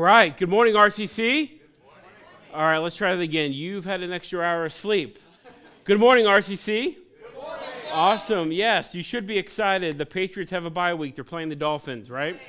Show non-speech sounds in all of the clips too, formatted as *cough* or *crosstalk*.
right. Good morning, RCC. Good morning. All right, let's try that again. You've had an extra hour of sleep. Good morning, RCC. Good morning. Awesome. Yes, you should be excited. The Patriots have a bye week. They're playing the Dolphins, right?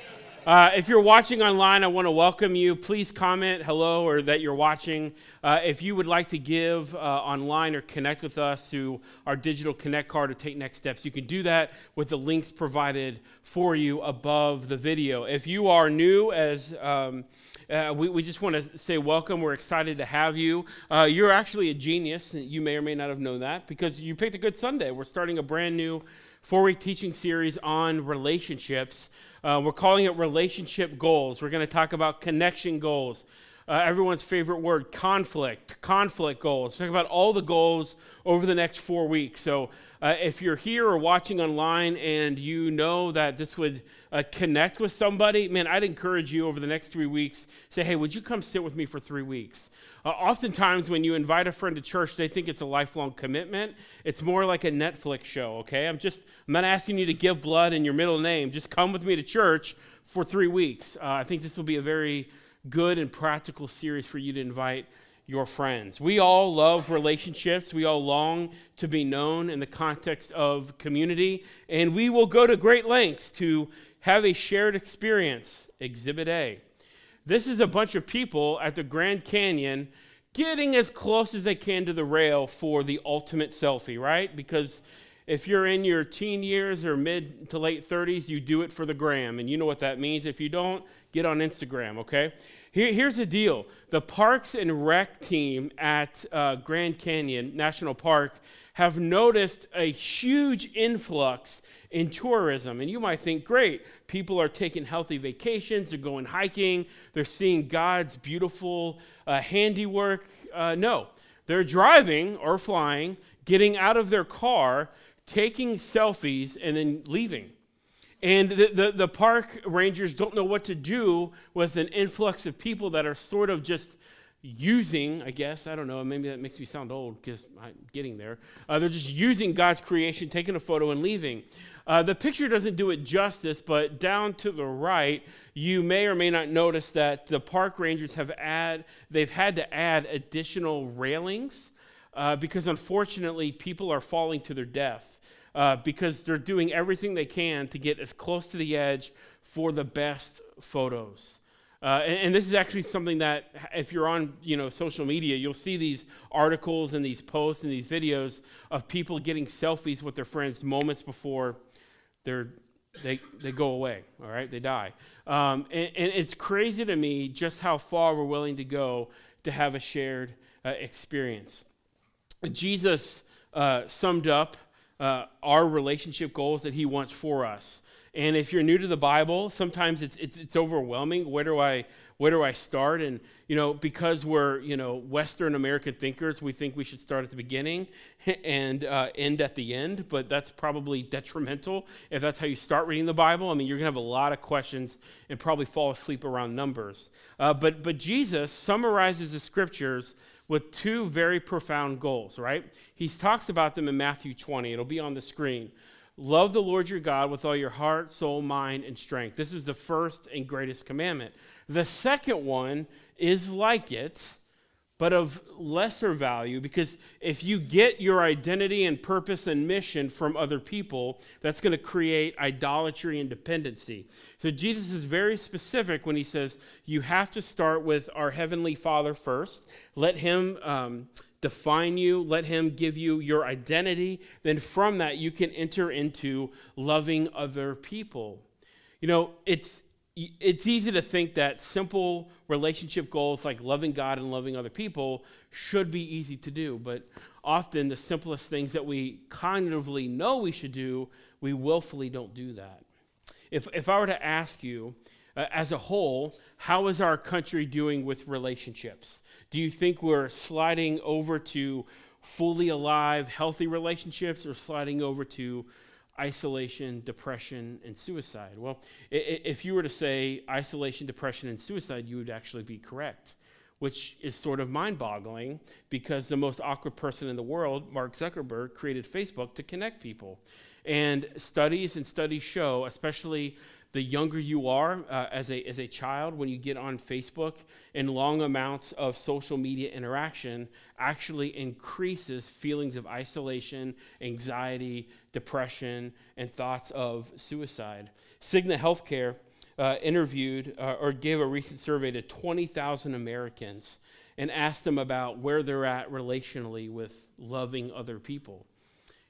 Uh, if you're watching online, I want to welcome you. Please comment hello or that you're watching. Uh, if you would like to give uh, online or connect with us through our digital connect card or take next steps, you can do that with the links provided for you above the video. If you are new, as um, uh, we, we just want to say welcome. We're excited to have you. Uh, you're actually a genius. You may or may not have known that because you picked a good Sunday. We're starting a brand new four week teaching series on relationships. Uh, we're calling it relationship goals. We're going to talk about connection goals. Uh, everyone's favorite word, conflict, conflict goals. Talk about all the goals over the next four weeks. So, uh, if you're here or watching online and you know that this would uh, connect with somebody, man, I'd encourage you over the next three weeks. Say, hey, would you come sit with me for three weeks? Uh, oftentimes, when you invite a friend to church, they think it's a lifelong commitment. It's more like a Netflix show, okay? I'm just, I'm not asking you to give blood in your middle name. Just come with me to church for three weeks. Uh, I think this will be a very good and practical series for you to invite your friends. We all love relationships. We all long to be known in the context of community, and we will go to great lengths to have a shared experience. Exhibit A. This is a bunch of people at the Grand Canyon getting as close as they can to the rail for the ultimate selfie, right? Because if you're in your teen years or mid to late 30s, you do it for the gram. And you know what that means. If you don't, get on Instagram, okay? Here, here's the deal the Parks and Rec team at uh, Grand Canyon National Park have noticed a huge influx in tourism. And you might think, great, people are taking healthy vacations, they're going hiking, they're seeing God's beautiful uh, handiwork. Uh, no, they're driving or flying, getting out of their car, taking selfies, and then leaving. And the, the, the, park rangers don't know what to do with an influx of people that are sort of just using, I guess, I don't know, maybe that makes me sound old because I'm getting there. Uh, they're just using God's creation, taking a photo, and leaving. Uh, the picture doesn't do it justice, but down to the right, you may or may not notice that the park rangers have add, they've had to add additional railings uh, because unfortunately people are falling to their death uh, because they're doing everything they can to get as close to the edge for the best photos. Uh, and, and, this is actually something that, if you're on, you know, social media, you'll see these articles and these posts and these videos of people getting selfies with their friends moments before they're, they, they go away, all right? They die. Um, and, and, it's crazy to me just how far we're willing to go to have a shared uh, experience. Jesus uh, summed up uh, our relationship goals that he wants for us. And if you're new to the Bible, sometimes it's, it's, it's overwhelming. Where do I where do I start? And you know, because we're you know Western American thinkers, we think we should start at the beginning *laughs* and uh, end at the end. But that's probably detrimental if that's how you start reading the Bible. I mean, you're gonna have a lot of questions and probably fall asleep around numbers. Uh, but but Jesus summarizes the scriptures with two very profound goals. Right? He talks about them in Matthew 20. It'll be on the screen. Love the Lord your God with all your heart, soul, mind, and strength. This is the first and greatest commandment. The second one is like it, but of lesser value because if you get your identity and purpose and mission from other people, that's going to create idolatry and dependency. So Jesus is very specific when he says you have to start with our Heavenly Father first. Let Him. Um, define you, let Him give you your identity. Then from that, you can enter into loving other people. You know, it's, it's easy to think that simple relationship goals like loving God and loving other people should be easy to do, but often the simplest things that we cognitively know we should do, we willfully don't do that. If, if I were to ask you, uh, as a whole, how is our country doing with relationships? Do you think we're sliding over to fully alive, healthy relationships or sliding over to isolation, depression, and suicide? Well, if you were to say isolation, depression, and suicide, you would actually be correct, which is sort of mind boggling because the most awkward person in the world, Mark Zuckerberg, created Facebook to connect people. And studies and studies show, especially the younger you are uh, as, a, as a child, when you get on Facebook, and long amounts of social media interaction actually increases feelings of isolation, anxiety, depression, and thoughts of suicide. Cigna Healthcare uh, interviewed uh, or gave a recent survey to 20,000 Americans and asked them about where they're at relationally with loving other people.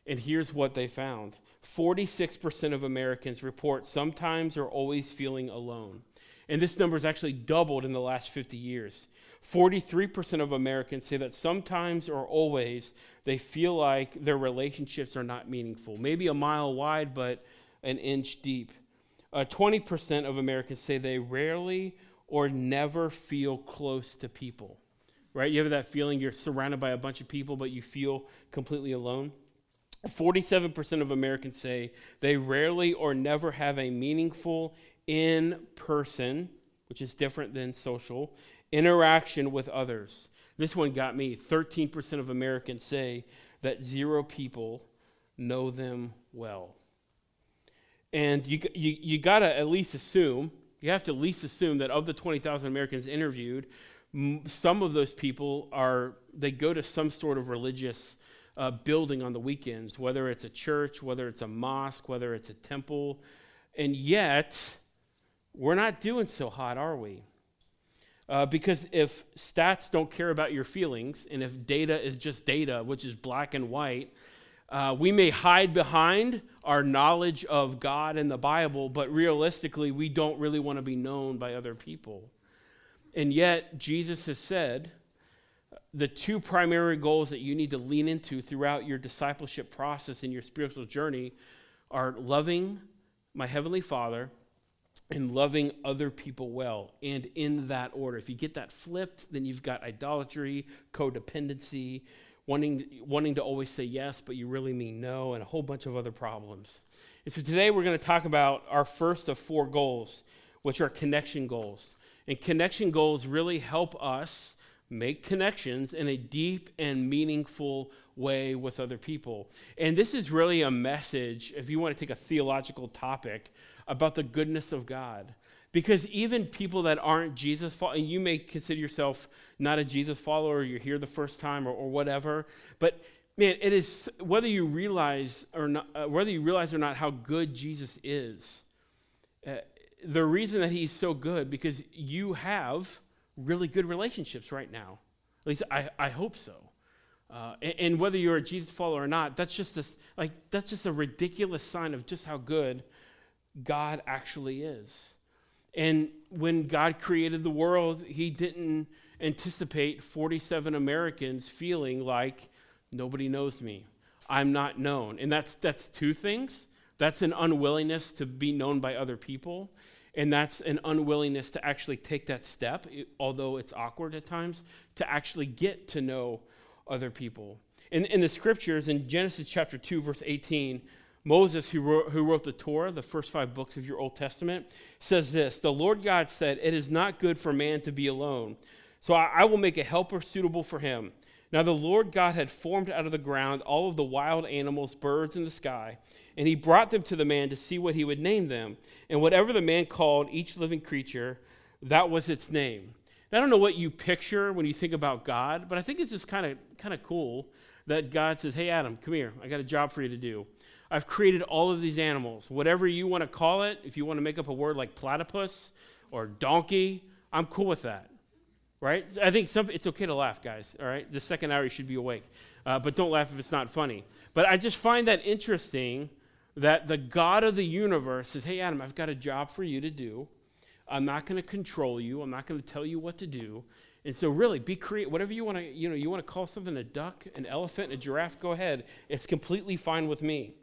And here's what they found 46% of Americans report sometimes or always feeling alone. And this number has actually doubled in the last 50 years. 43% of Americans say that sometimes or always they feel like their relationships are not meaningful. Maybe a mile wide, but an inch deep. Uh, 20% of Americans say they rarely or never feel close to people. Right? You have that feeling you're surrounded by a bunch of people, but you feel completely alone. 47% of Americans say they rarely or never have a meaningful in person, which is different than social, interaction with others. This one got me. 13% of Americans say that zero people know them well. And you, you, you got to at least assume, you have to at least assume that of the 20,000 Americans interviewed, some of those people are, they go to some sort of religious uh, building on the weekends, whether it's a church, whether it's a mosque, whether it's a temple. And yet, we're not doing so hot, are we? Uh, because if stats don't care about your feelings, and if data is just data, which is black and white, uh, we may hide behind our knowledge of God and the Bible, but realistically, we don't really want to be known by other people. And yet, Jesus has said, the two primary goals that you need to lean into throughout your discipleship process and your spiritual journey are loving my Heavenly Father and loving other people well, and in that order. If you get that flipped, then you've got idolatry, codependency, wanting, wanting to always say yes, but you really mean no, and a whole bunch of other problems. And so today we're going to talk about our first of four goals, which are connection goals. And connection goals really help us make connections in a deep and meaningful way with other people. And this is really a message, if you want to take a theological topic, about the goodness of God. Because even people that aren't Jesus followers, and you may consider yourself not a Jesus follower, you're here the first time or, or whatever, but man, it is whether you realize or not, uh, whether you realize or not how good Jesus is. Uh, the reason that he's so good because you have really good relationships right now. At least I, I hope so. Uh, and, and, whether you're a Jesus follower or not, that's just this, like that's just a ridiculous sign of just how good God actually is. And when God created the world, He didn't anticipate 47 Americans feeling like nobody knows me. I'm not known. And that's that's two things. That's an unwillingness to be known by other people, and that's an unwillingness to actually take that step, although it's awkward at times, to actually get to know other people. In, in the scriptures, in Genesis chapter 2, verse 18, Moses, who wrote, who wrote the Torah, the first five books of your Old Testament, says this The Lord God said, It is not good for man to be alone. So I, I will make a helper suitable for him. Now the Lord God had formed out of the ground all of the wild animals, birds in the sky and he brought them to the man to see what he would name them. And whatever the man called each living creature, that was its name. I don't know what you picture when you think about God, but I think it's just kind of kind of cool that God says, "Hey Adam, come here. I got a job for you to do. I've created all of these animals. Whatever you want to call it, if you want to make up a word like platypus or donkey, I'm cool with that." Right? I think some, it's okay to laugh, guys. All right, the second hour you should be awake, uh, but don't laugh if it's not funny. But I just find that interesting that the God of the universe says, Hey, Adam, I've got a job for you to do. I'm not going to control you. I'm not going to tell you what to do. And so, really, be creative. Whatever you want to, you know, you want to call something a duck, an elephant, a giraffe, go ahead. It's completely fine with me.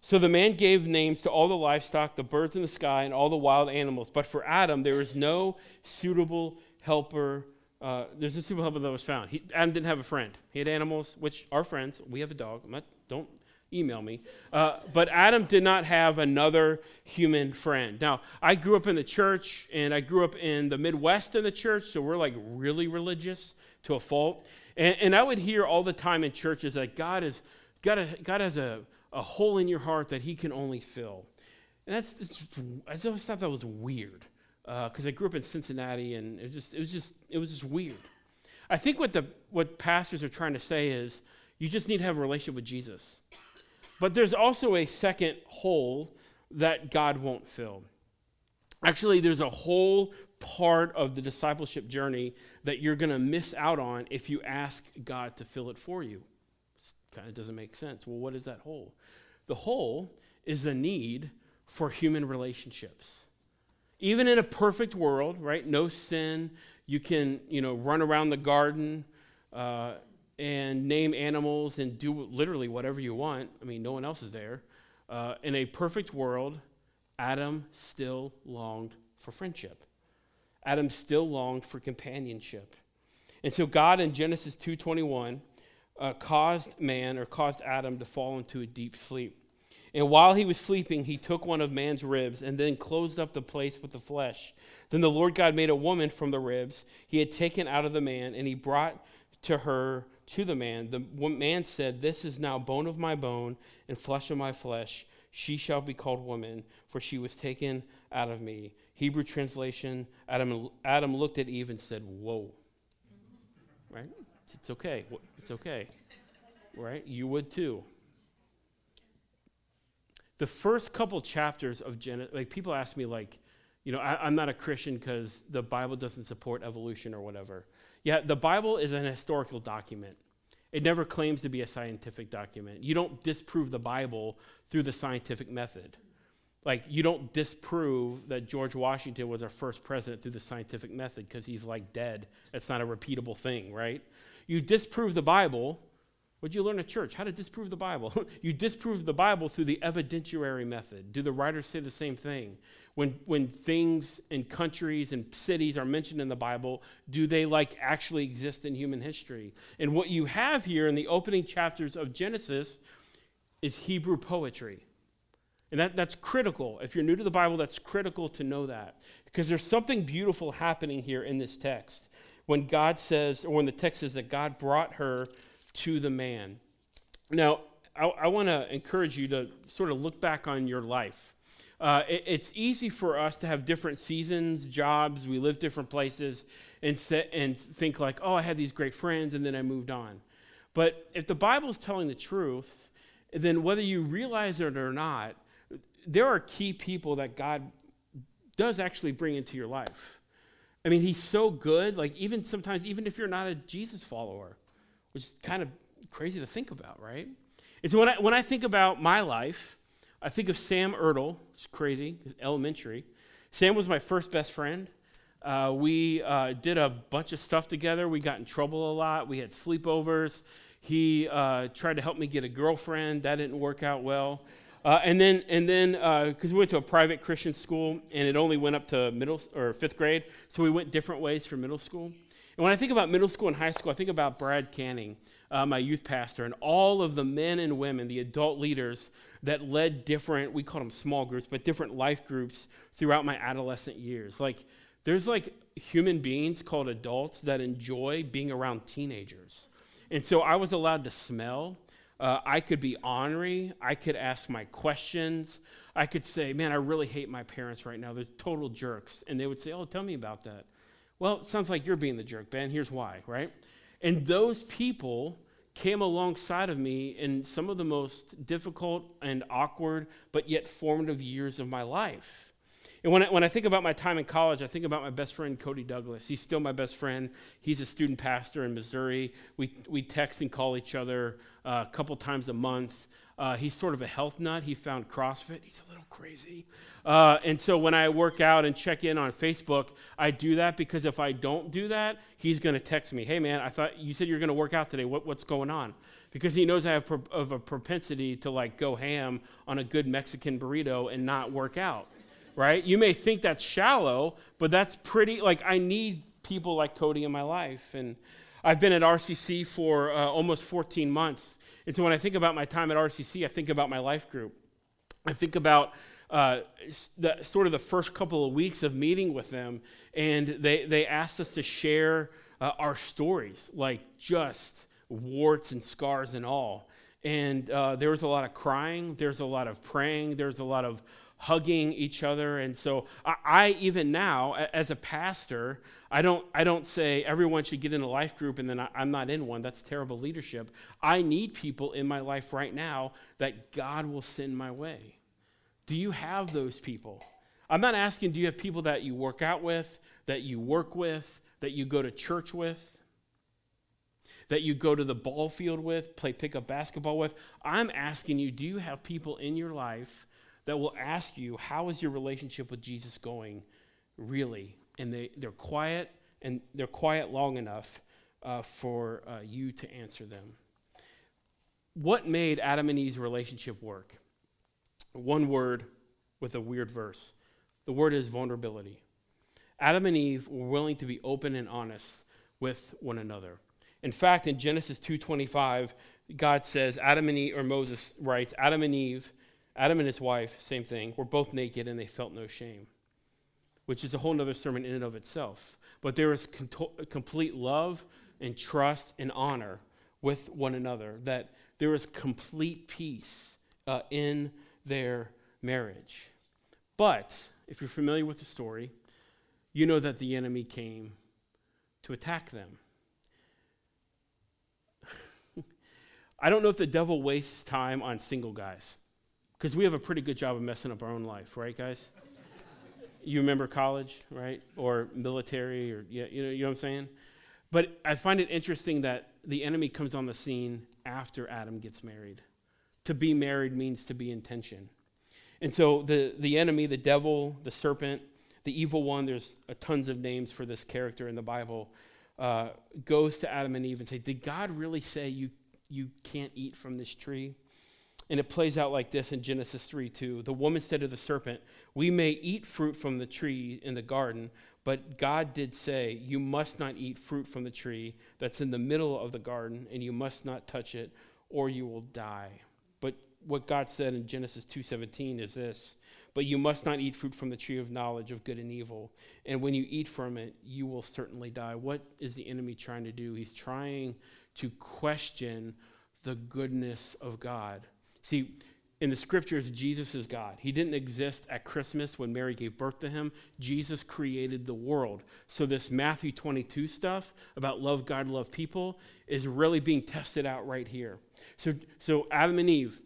So the man gave names to all the livestock, the birds in the sky, and all the wild animals. But for Adam, there was no suitable helper. Uh, there's a super helper that was found. He, Adam didn't have a friend. He had animals, which are friends. We have a dog. Not, don't email me. Uh, but Adam did not have another human friend. Now, I grew up in the church, and I grew up in the Midwest in the church, so we're like really religious to a fault. And, and I would hear all the time in churches that God, is, God, God has a, a hole in your heart that He can only fill. And that's, I always thought that was weird because uh, I grew up in Cincinnati, and it was just it was just it was just weird. I think what the what pastors are trying to say is you just need to have a relationship with Jesus. But there's also a second hole that God won't fill. Actually, there's a whole part of the discipleship journey that you're going to miss out on if you ask God to fill it for you. Kind of doesn't make sense. Well, what is that hole? The hole is the need for human relationships. Even in a perfect world, right? No sin. You can, you know, run around the garden uh, and name animals and do literally whatever you want. I mean, no one else is there. Uh, in a perfect world, Adam still longed for friendship. Adam still longed for companionship. And so God in Genesis 2:21 uh, caused man or caused Adam to fall into a deep sleep. And while he was sleeping, he took one of man's ribs and then closed up the place with the flesh. Then the Lord God made a woman from the ribs he had taken out of the man, and he brought to her to the man. The man said, This is now bone of my bone and flesh of my flesh. She shall be called woman, for she was taken out of me. Hebrew translation Adam, Adam looked at Eve and said, Whoa. Right? It's okay. It's okay. Right? You would too. The first couple chapters of Genesis, like people ask me, like, you know, I, I'm not a Christian because the Bible doesn't support evolution or whatever. Yeah, the Bible is an historical document. It never claims to be a scientific document. You don't disprove the Bible through the scientific method. Like, you don't disprove that George Washington was our first president through the scientific method because he's like dead. It's not a repeatable thing, right? You disprove the Bible. What'd you learn at church? How to disprove the Bible? *laughs* you disprove the Bible through the evidentiary method. Do the writers say the same thing? when, when things and countries and cities are mentioned in the Bible, do they like actually exist in human history? And what you have here in the opening chapters of Genesis is Hebrew poetry. And that, that's critical. If you're new to the Bible, that's critical to know that. Because there's something beautiful happening here in this text. When God says, or when the text says that God brought her to the man. Now, I, I want to encourage you to sort of look back on your life. Uh, it, it's easy for us to have different seasons, jobs, we live different places, and, set, and think like, oh, I had these great friends, and then I moved on. But if the Bible is telling the truth, then whether you realize it or not, there are key people that God does actually bring into your life. I mean, He's so good, like, even sometimes, even if you're not a Jesus follower, which is kind of crazy to think about, right? And so when I, when I think about my life, I think of Sam Ertl. It's crazy. It's elementary. Sam was my first best friend. Uh, we uh, did a bunch of stuff together. We got in trouble a lot. We had sleepovers. He uh, tried to help me get a girlfriend. That didn't work out well. Uh, and then, and then, because uh, we went to a private Christian school, and it only went up to middle or fifth grade, so we went different ways for middle school. And when I think about middle school and high school, I think about Brad Canning, uh, my youth pastor, and all of the men and women, the adult leaders that led different, we call them small groups, but different life groups throughout my adolescent years. Like, there's like human beings called adults that enjoy being around teenagers. And so I was allowed to smell. Uh, I could be ornery. I could ask my questions. I could say, man, I really hate my parents right now. They're total jerks. And they would say, oh, tell me about that. Well, it sounds like you're being the jerk, Ben. Here's why, right? And those people came alongside of me in some of the most difficult and awkward, but yet formative years of my life. And when I, when I think about my time in college, I think about my best friend, Cody Douglas. He's still my best friend. He's a student pastor in Missouri. We, we text and call each other uh, a couple times a month. Uh, he's sort of a health nut. He found CrossFit. He's a little crazy. Uh, and so when I work out and check in on Facebook, I do that because if I don't do that, he's going to text me, hey man, I thought you said you're going to work out today. What, what's going on? Because he knows I have pro- of a propensity to like go ham on a good Mexican burrito and not work out, right? You may think that's shallow, but that's pretty, like I need people like Cody in my life. And I've been at RCC for uh, almost 14 months. And so when I think about my time at RCC, I think about my life group. I think about uh, the, sort of the first couple of weeks of meeting with them, and they, they asked us to share uh, our stories, like just warts and scars and all. And uh, there was a lot of crying, there's a lot of praying, there's a lot of hugging each other. And so I, I, even now, as a pastor, I don't, I don't say everyone should get in a life group and then I, I'm not in one. That's terrible leadership. I need people in my life right now that God will send my way. Do you have those people? I'm not asking, do you have people that you work out with, that you work with, that you go to church with? that you go to the ball field with, play pickup basketball with. I'm asking you, do you have people in your life that will ask you, how is your relationship with Jesus going really? And they, they're quiet, and they're quiet long enough uh, for uh, you to answer them. What made Adam and Eve's relationship work? One word with a weird verse. The word is vulnerability. Adam and Eve were willing to be open and honest with one another. In fact, in Genesis 2:25, God says, Adam and Eve, or Moses writes, Adam and Eve, Adam and his wife, same thing, were both naked and they felt no shame, which is a whole other sermon in and of itself. But there was complete love and trust and honor with one another, that there was complete peace uh, in their marriage. But if you're familiar with the story, you know that the enemy came to attack them. *laughs* I don't know if the devil wastes time on single guys because we have a pretty good job of messing up our own life, right, guys? you remember college, right? Or military, or yeah, you know, you know what I'm saying? But I find it interesting that the enemy comes on the scene after Adam gets married. To be married means to be in tension. And so the, the enemy, the devil, the serpent, the evil one, there's tons of names for this character in the Bible, uh, goes to Adam and Eve and say, Did God really say you you can't eat from this tree. And it plays out like this in Genesis 3 2. The woman said to the serpent, We may eat fruit from the tree in the garden, but God did say, You must not eat fruit from the tree that's in the middle of the garden, and you must not touch it, or you will die. But what God said in Genesis 2:17 is this, but you must not eat fruit from the tree of knowledge of good and evil, and when you eat from it, you will certainly die. What is the enemy trying to do? He's trying to question the goodness of God. See, in the scriptures, Jesus is God. He didn't exist at Christmas when Mary gave birth to him. Jesus created the world. So, this Matthew 22 stuff about love God, love people is really being tested out right here. So, so Adam and Eve,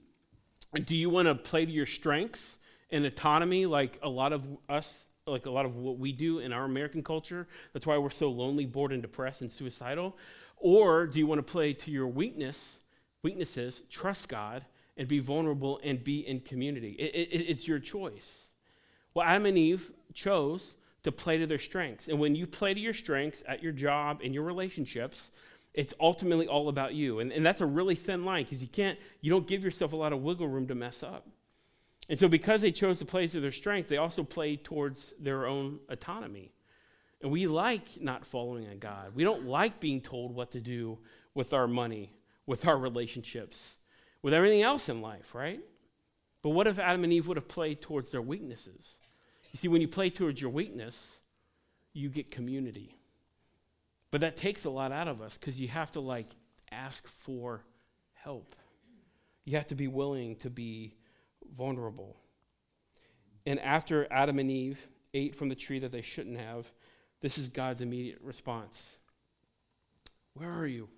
do you want to play to your strengths and autonomy like a lot of us, like a lot of what we do in our American culture? That's why we're so lonely, bored, and depressed and suicidal. Or do you want to play to your weakness, weaknesses, trust God, and be vulnerable and be in community? It, it, it's your choice. Well, Adam and Eve chose to play to their strengths. And when you play to your strengths at your job, in your relationships, it's ultimately all about you. And, and that's a really thin line because you can't, you don't give yourself a lot of wiggle room to mess up. And so because they chose to play to their strengths, they also played towards their own autonomy. And we like not following a God. We don't like being told what to do with our money, with our relationships, with everything else in life, right? But what if Adam and Eve would have played towards their weaknesses? You see, when you play towards your weakness, you get community. But that takes a lot out of us because you have to like ask for help. You have to be willing to be vulnerable. And after Adam and Eve ate from the tree that they shouldn't have, this is God's immediate response Where are you?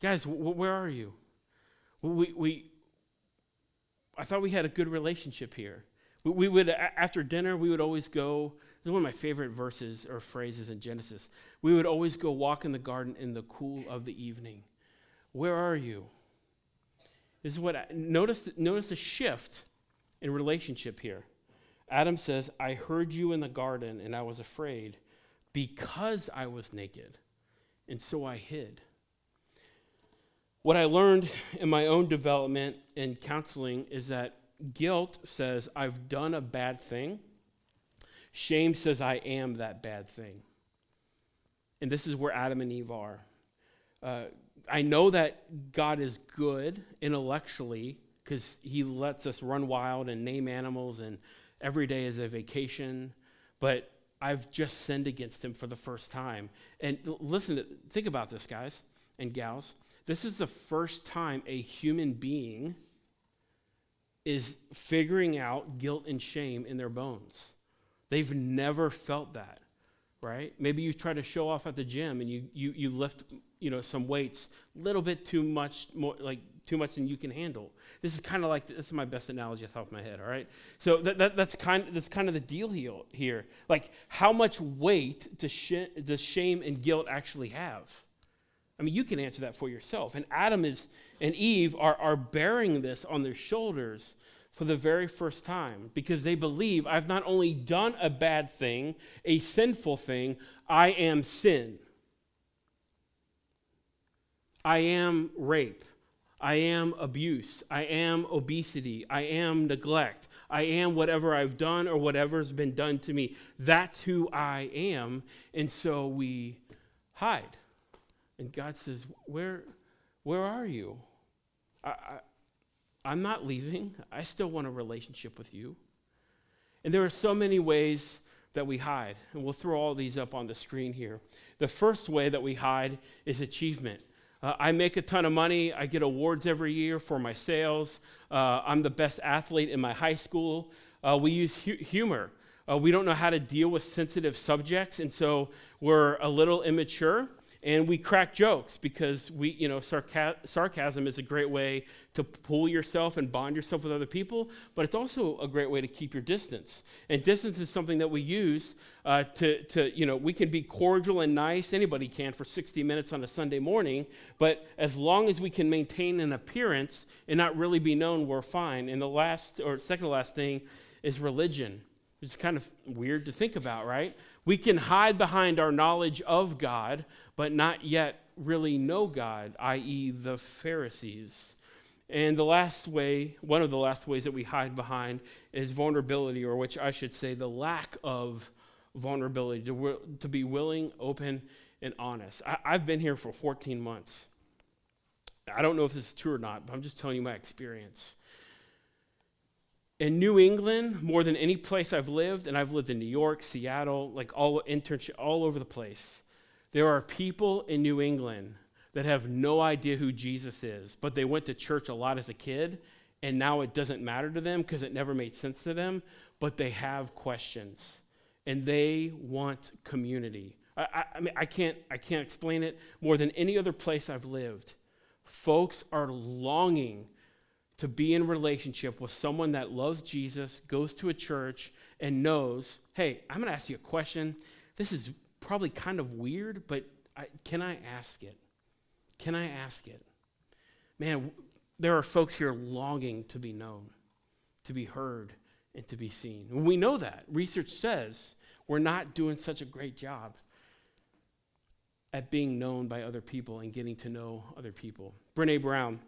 Guys, where are you? We, we, I thought we had a good relationship here. We, we would, after dinner, we would always go. This is one of my favorite verses or phrases in Genesis. We would always go walk in the garden in the cool of the evening. Where are you? This is what I, notice. Notice the shift in relationship here. Adam says, I heard you in the garden and I was afraid because I was naked, and so I hid. What I learned in my own development and counseling is that guilt says, I've done a bad thing. Shame says, I am that bad thing. And this is where Adam and Eve are. Uh, I know that God is good intellectually because he lets us run wild and name animals and every day is a vacation, but I've just sinned against him for the first time. And listen, think about this, guys and gals. This is the first time a human being is figuring out guilt and shame in their bones. They've never felt that, right? Maybe you try to show off at the gym and you, you, you lift you know, some weights a little bit too much, more like too much than you can handle. This is kind of like this is my best analogy off the top of my head. All right, so that, that, that's kind that's kind of the deal here. Like how much weight does, sh- does shame and guilt actually have? I mean, you can answer that for yourself. And Adam is and Eve are, are bearing this on their shoulders for the very first time because they believe I've not only done a bad thing, a sinful thing, I am sin. I am rape. I am abuse. I am obesity. I am neglect. I am whatever I've done or whatever's been done to me. That's who I am. And so we hide. And God says, Where, where are you? I, I, I'm not leaving. I still want a relationship with you. And there are so many ways that we hide. And we'll throw all these up on the screen here. The first way that we hide is achievement. Uh, I make a ton of money. I get awards every year for my sales. Uh, I'm the best athlete in my high school. Uh, we use hu- humor. Uh, we don't know how to deal with sensitive subjects, and so we're a little immature and we crack jokes because we, you know, sarca- sarcasm is a great way to pull yourself and bond yourself with other people, but it's also a great way to keep your distance. And distance is something that we use uh, to, to, you know, we can be cordial and nice. Anybody can for 60 minutes on a Sunday morning, but as long as we can maintain an appearance and not really be known, we're fine. And the last, or second to last thing, is religion. It's kind of weird to think about, right? We can hide behind our knowledge of God, but not yet really know God, i.e., the Pharisees. And the last way, one of the last ways that we hide behind is vulnerability, or which I should say, the lack of vulnerability, to, to be willing, open, and honest. I, I've been here for 14 months. I don't know if this is true or not, but I'm just telling you my experience. In New England, more than any place I've lived, and I've lived in New York, Seattle, like all internship, all over the place, there are people in New England that have no idea who Jesus is, but they went to church a lot as a kid, and now it doesn't matter to them because it never made sense to them, but they have questions, and they want community. I, I, I mean, I can't, I can't explain it more than any other place I've lived. Folks are longing to be in relationship with someone that loves Jesus, goes to a church, and knows, hey, I'm going to ask you a question. This is probably kind of weird, but I, can I ask it? Can I ask it? Man, there are folks here longing to be known, to be heard, and to be seen. We know that. Research says we're not doing such a great job at being known by other people and getting to know other people. Brene Brown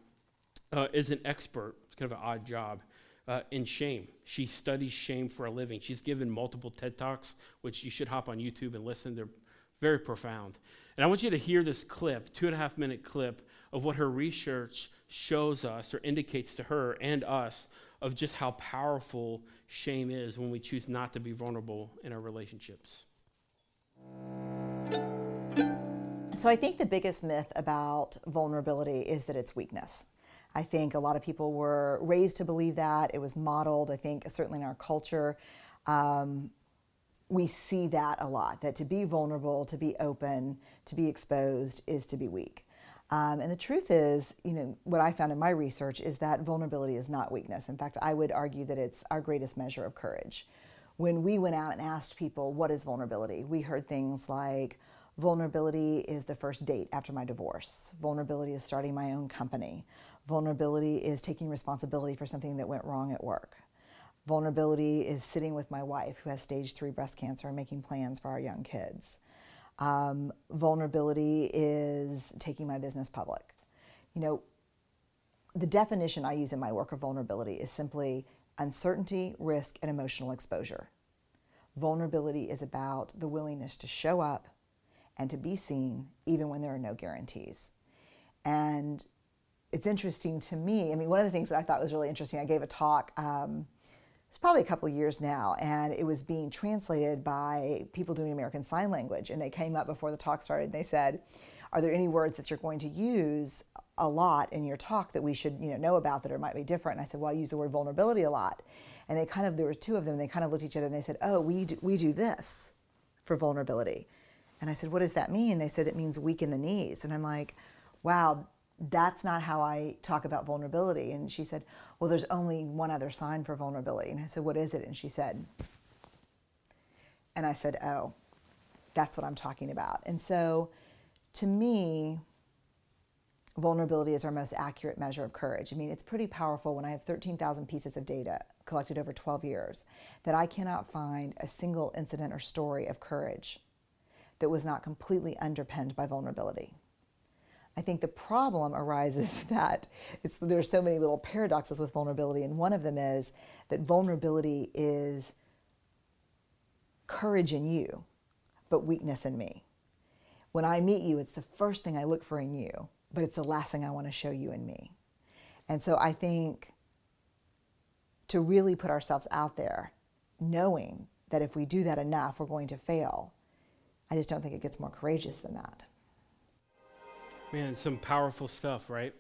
uh, is an expert, it's kind of an odd job, uh, in shame. She studies shame for a living. She's given multiple TED Talks, which you should hop on YouTube and listen. They're very profound. And I want you to hear this clip, two and a half minute clip, of what her research shows us or indicates to her and us of just how powerful shame is when we choose not to be vulnerable in our relationships. So I think the biggest myth about vulnerability is that it's weakness. I think a lot of people were raised to believe that. It was modeled, I think, certainly in our culture. Um, we see that a lot that to be vulnerable, to be open, to be exposed is to be weak. Um, and the truth is, you know, what I found in my research is that vulnerability is not weakness. In fact, I would argue that it's our greatest measure of courage. When we went out and asked people, what is vulnerability? We heard things like, vulnerability is the first date after my divorce, vulnerability is starting my own company, Vulnerability is taking responsibility for something that went wrong at work. Vulnerability is sitting with my wife who has stage three breast cancer and making plans for our young kids. Um, vulnerability is taking my business public. You know, the definition I use in my work of vulnerability is simply uncertainty, risk, and emotional exposure. Vulnerability is about the willingness to show up and to be seen even when there are no guarantees. And it's interesting to me. I mean, one of the things that I thought was really interesting, I gave a talk. Um, it's probably a couple years now, and it was being translated by people doing American Sign Language. And they came up before the talk started and they said, Are there any words that you're going to use a lot in your talk that we should you know know about that or might be different. And I said, well, I use the word vulnerability a lot. And they kind of there were two of them. And they kind of looked at each other and they said, oh, we do, we do this for vulnerability. And I said, what does that mean? They said it means weak in the knees. And I'm like, wow, that's not how I talk about vulnerability. And she said, well, there's only one other sign for vulnerability. And I said, what is it? And she said, and I said, oh, that's what I'm talking about. And so to me, vulnerability is our most accurate measure of courage. I mean, it's pretty powerful when I have 13,000 pieces of data collected over 12 years that I cannot find a single incident or story of courage that was not completely underpinned by vulnerability. I think the problem arises *laughs* that it's, there's so many little paradoxes with vulnerability, and one of them is that vulnerability is courage in you, but weakness in me. When I meet you, it's the first thing I look for in you, but it's the last thing I want to show you in me. And so I think to really put ourselves out there, knowing that if we do that enough, we're going to fail, I just don't think it gets more courageous than that. Man, some powerful stuff, right?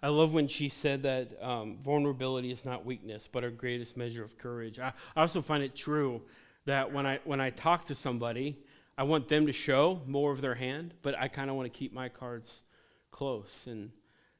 I love when she said that um, vulnerability is not weakness, but our greatest measure of courage. I, I also find it true that when I when I talk to somebody, I want them to show more of their hand, but I kind of want to keep my cards close. And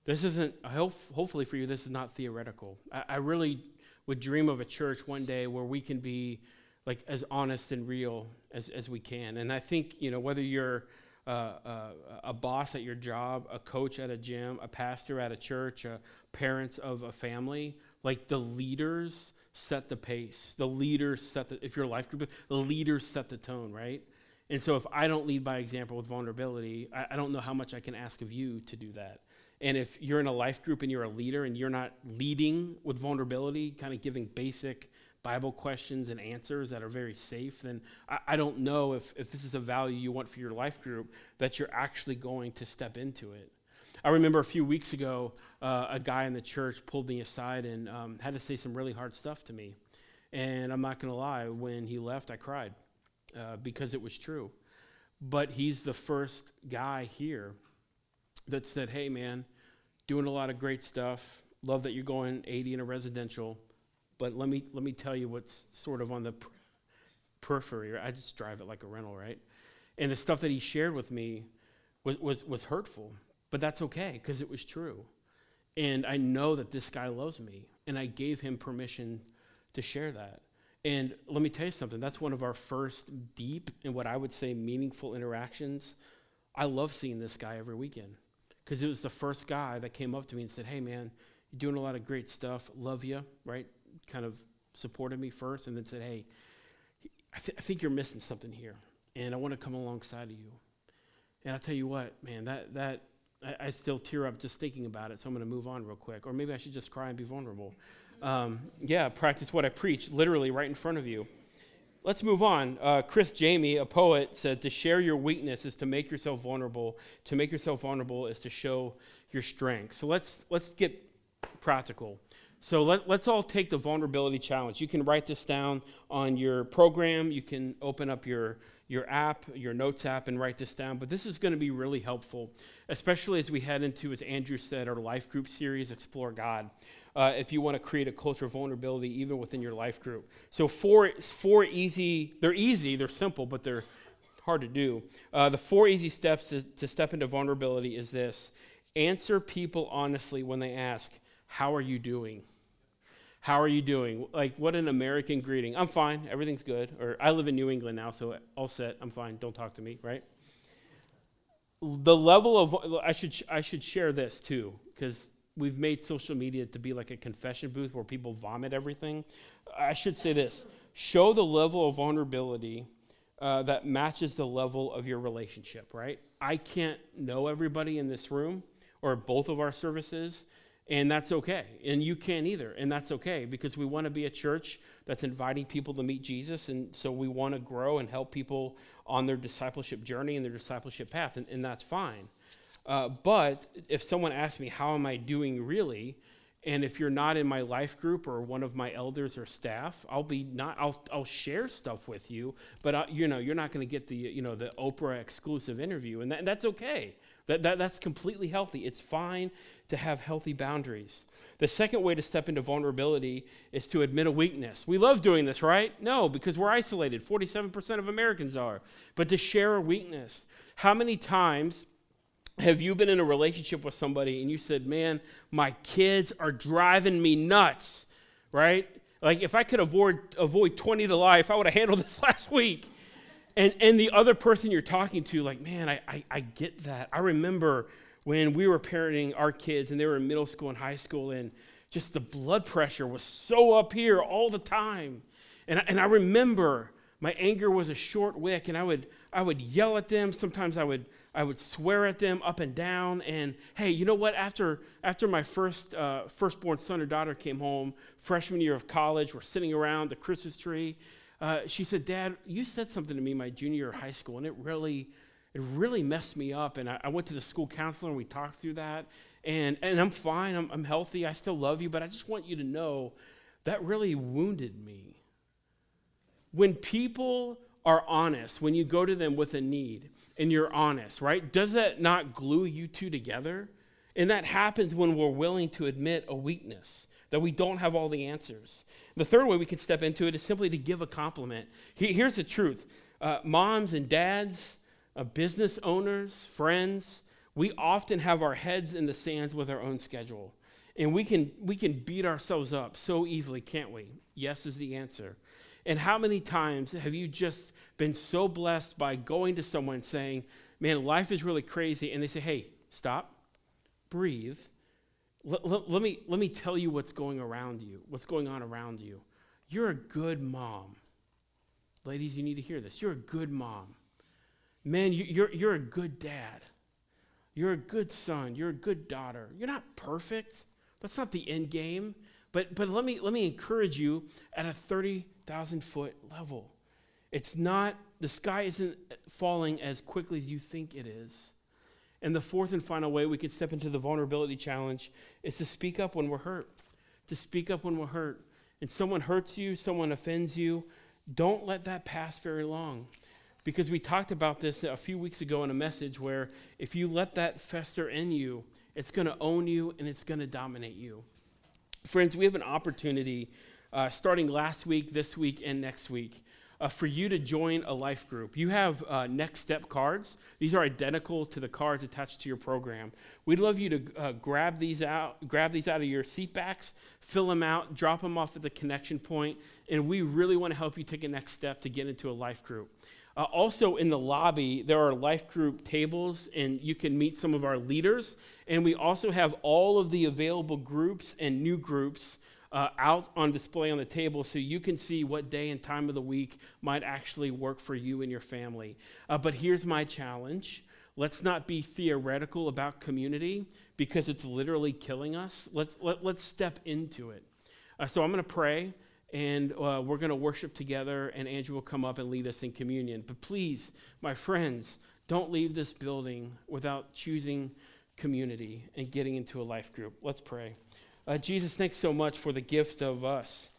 this isn't. Hopefully for you, this is not theoretical. I, I really would dream of a church one day where we can be like as honest and real as, as we can. And I think you know whether you're a boss at your job, a coach at a gym, a pastor at a church, a parents of a family, like the leaders set the pace. The leaders set the, if you're a life group, the leaders set the tone, right? And so if I don't lead by example with vulnerability, I, I don't know how much I can ask of you to do that. And if you're in a life group and you're a leader and you're not leading with vulnerability, kind of giving basic Bible questions and answers that are very safe, then I, I, don't know if, if this is a value you want for your life group that you're actually going to step into it. I remember a few weeks ago, uh, a guy in the church pulled me aside and um, had to say some really hard stuff to me. And I'm not going to lie, when he left, I cried uh, because it was true. But he's the first guy here that said, hey, man, doing a lot of great stuff. Love that you're going 80 in a residential but let me, let me tell you what's sort of on the periphery. I just drive it like a rental, right? And the stuff that he shared with me was, was, was hurtful, but that's okay because it was true. And I know that this guy loves me, and I gave him permission to share that. And let me tell you something that's one of our first deep and what I would say meaningful interactions. I love seeing this guy every weekend because it was the first guy that came up to me and said, Hey, man, you're doing a lot of great stuff. Love you, right? Kind of supported me first and then said, hey, I, th- I think you're missing something here, and I want to come alongside of you. And I'll tell you what, man, that, that I, I still tear up just thinking about it, so I'm going to move on real quick. Or maybe I should just cry and be vulnerable. Um, yeah, practice what I preach, literally right in front of you. Let's move on. Uh, Criss Jami, a poet, said to share your weakness is to make yourself vulnerable. To make yourself vulnerable is to show your strength. So let's let's get practical. So let, us all take the vulnerability challenge. You can write this down on your program. You can open up your, your app, your notes app, and write this down. But this is going to be really helpful, especially as we head into, as Andrew said, our life group series, Explore God. Uh, if you want to create a culture of vulnerability even within your life group. So four, four easy, they're easy, they're simple, but they're hard to do. Uh, the four easy steps to, to step into vulnerability is this. Answer people honestly when they ask, how are you doing? How are you doing? Like, what an American greeting. I'm fine. Everything's good. Or I live in New England now, so all set. I'm fine. Don't talk to me, right? The level of, I should, I should share this too, because we've made social media to be like a confession booth where people vomit everything. I should say this show the level of vulnerability uh, that matches the level of your relationship, right? I can't know everybody in this room or both of our services. And that's okay. And you can't either. And that's okay because we want to be a church that's inviting people to meet Jesus. And so we want to grow and help people on their discipleship journey and their discipleship path. And, and that's fine. Uh, but if someone asks me, how am I doing really? And if you're not in my life group or one of my elders or staff, I'll be not. I'll, I'll share stuff with you, but I, you know you're not going to get the you know the Oprah exclusive interview, and, that, and that's okay. That, that that's completely healthy. It's fine to have healthy boundaries. The second way to step into vulnerability is to admit a weakness. We love doing this, right? No, because we're isolated. 47% of Americans are. But to share a weakness. How many times have you been in a relationship with somebody and you said, Man, my kids are driving me nuts, right? Like if I could avoid, avoid 20 to life, I would have handled this *laughs* last week. And, and the other person you're talking to, like, man, I, I, I get that. I remember when we were parenting our kids and they were in middle school and high school, and just the blood pressure was so up here all the time. And, and I remember my anger was a short wick, and I would, I would yell at them. Sometimes I would I would swear at them up and down. And hey, you know what? After, after my first uh, firstborn son or daughter came home, freshman year of college, we're sitting around the Christmas tree. Uh, she said, Dad, you said something to me my junior year of high school, and it really, it really messed me up. And I, I went to the school counselor and we talked through that. And, and I'm fine, I'm, I'm healthy, I still love you, but I just want you to know that really wounded me. When people are honest, when you go to them with a need, and you're honest, right? Does that not glue you two together? And that happens when we're willing to admit a weakness, that we don't have all the answers. The third way we can step into it is simply to give a compliment. Here's the truth uh, moms and dads, uh, business owners, friends, we often have our heads in the sands with our own schedule. And we can, we can beat ourselves up so easily, can't we? Yes is the answer. And how many times have you just been so blessed by going to someone saying, Man, life is really crazy. And they say, Hey, stop, breathe. Let, let, let, me, let me tell you what's going around you, what's going on around you. You're a good mom. Ladies, you need to hear this. You're a good mom. Man, you, you're, you're a good dad. You're a good son. You're a good daughter. You're not perfect. That's not the end game. But, but let, me, let me encourage you at a 30,000 foot level. It's not, the sky isn't falling as quickly as you think it is. And the fourth and final way we can step into the vulnerability challenge is to speak up when we're hurt. To speak up when we're hurt. And someone hurts you, someone offends you, don't let that pass very long. Because we talked about this a few weeks ago in a message where if you let that fester in you, it's going to own you and it's going to dominate you. Friends, we have an opportunity uh, starting last week, this week, and next week uh, for you to join a life group. You have uh, next step cards. These are identical to the cards attached to your program. We'd love you to uh, grab these out, grab these out of your seat backs, fill them out, drop them off at the connection point, and we really want to help you take a next step to get into a life group. Uh, also, in the lobby, there are life group tables, and you can meet some of our leaders. And we also have all of the available groups and new groups uh, out on display on the table so you can see what day and time of the week might actually work for you and your family. Uh, but here's my challenge let's not be theoretical about community because it's literally killing us. Let's, let, let us step into it. Uh, so I'm going to pray and uh, we're going to worship together, and Andrew will come up and lead us in communion. But please, my friends, don't leave this building without choosing community and getting into a life group. Let's pray. Uh, Jesus, thanks so much for the gift of us.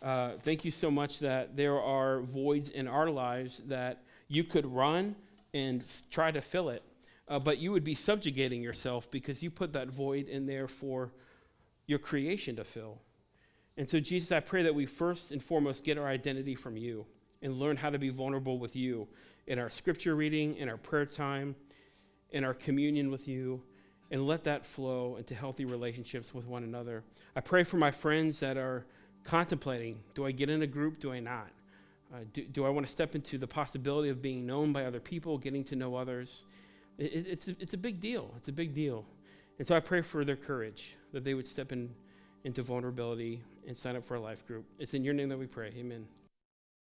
Uh, thank you so much that there are voids in our lives that you could run and f- try to fill it, uh, but you would be subjugating yourself because you put that void in there for your creation to fill. And so, Jesus, I pray that we first and foremost get our identity from you and learn how to be vulnerable with you in our scripture reading, in our prayer time, in our communion with you and let that flow into healthy relationships with one another. I pray for my friends that are contemplating do I get in a group? Do I not? Uh, do, do, I want to step into the possibility of being known by other people, getting to know others? It, it's, a, it's a big deal. It's a big deal. And so I pray for their courage, that they would step in, into vulnerability and sign up for a life group. It's in your name that we pray. Amen.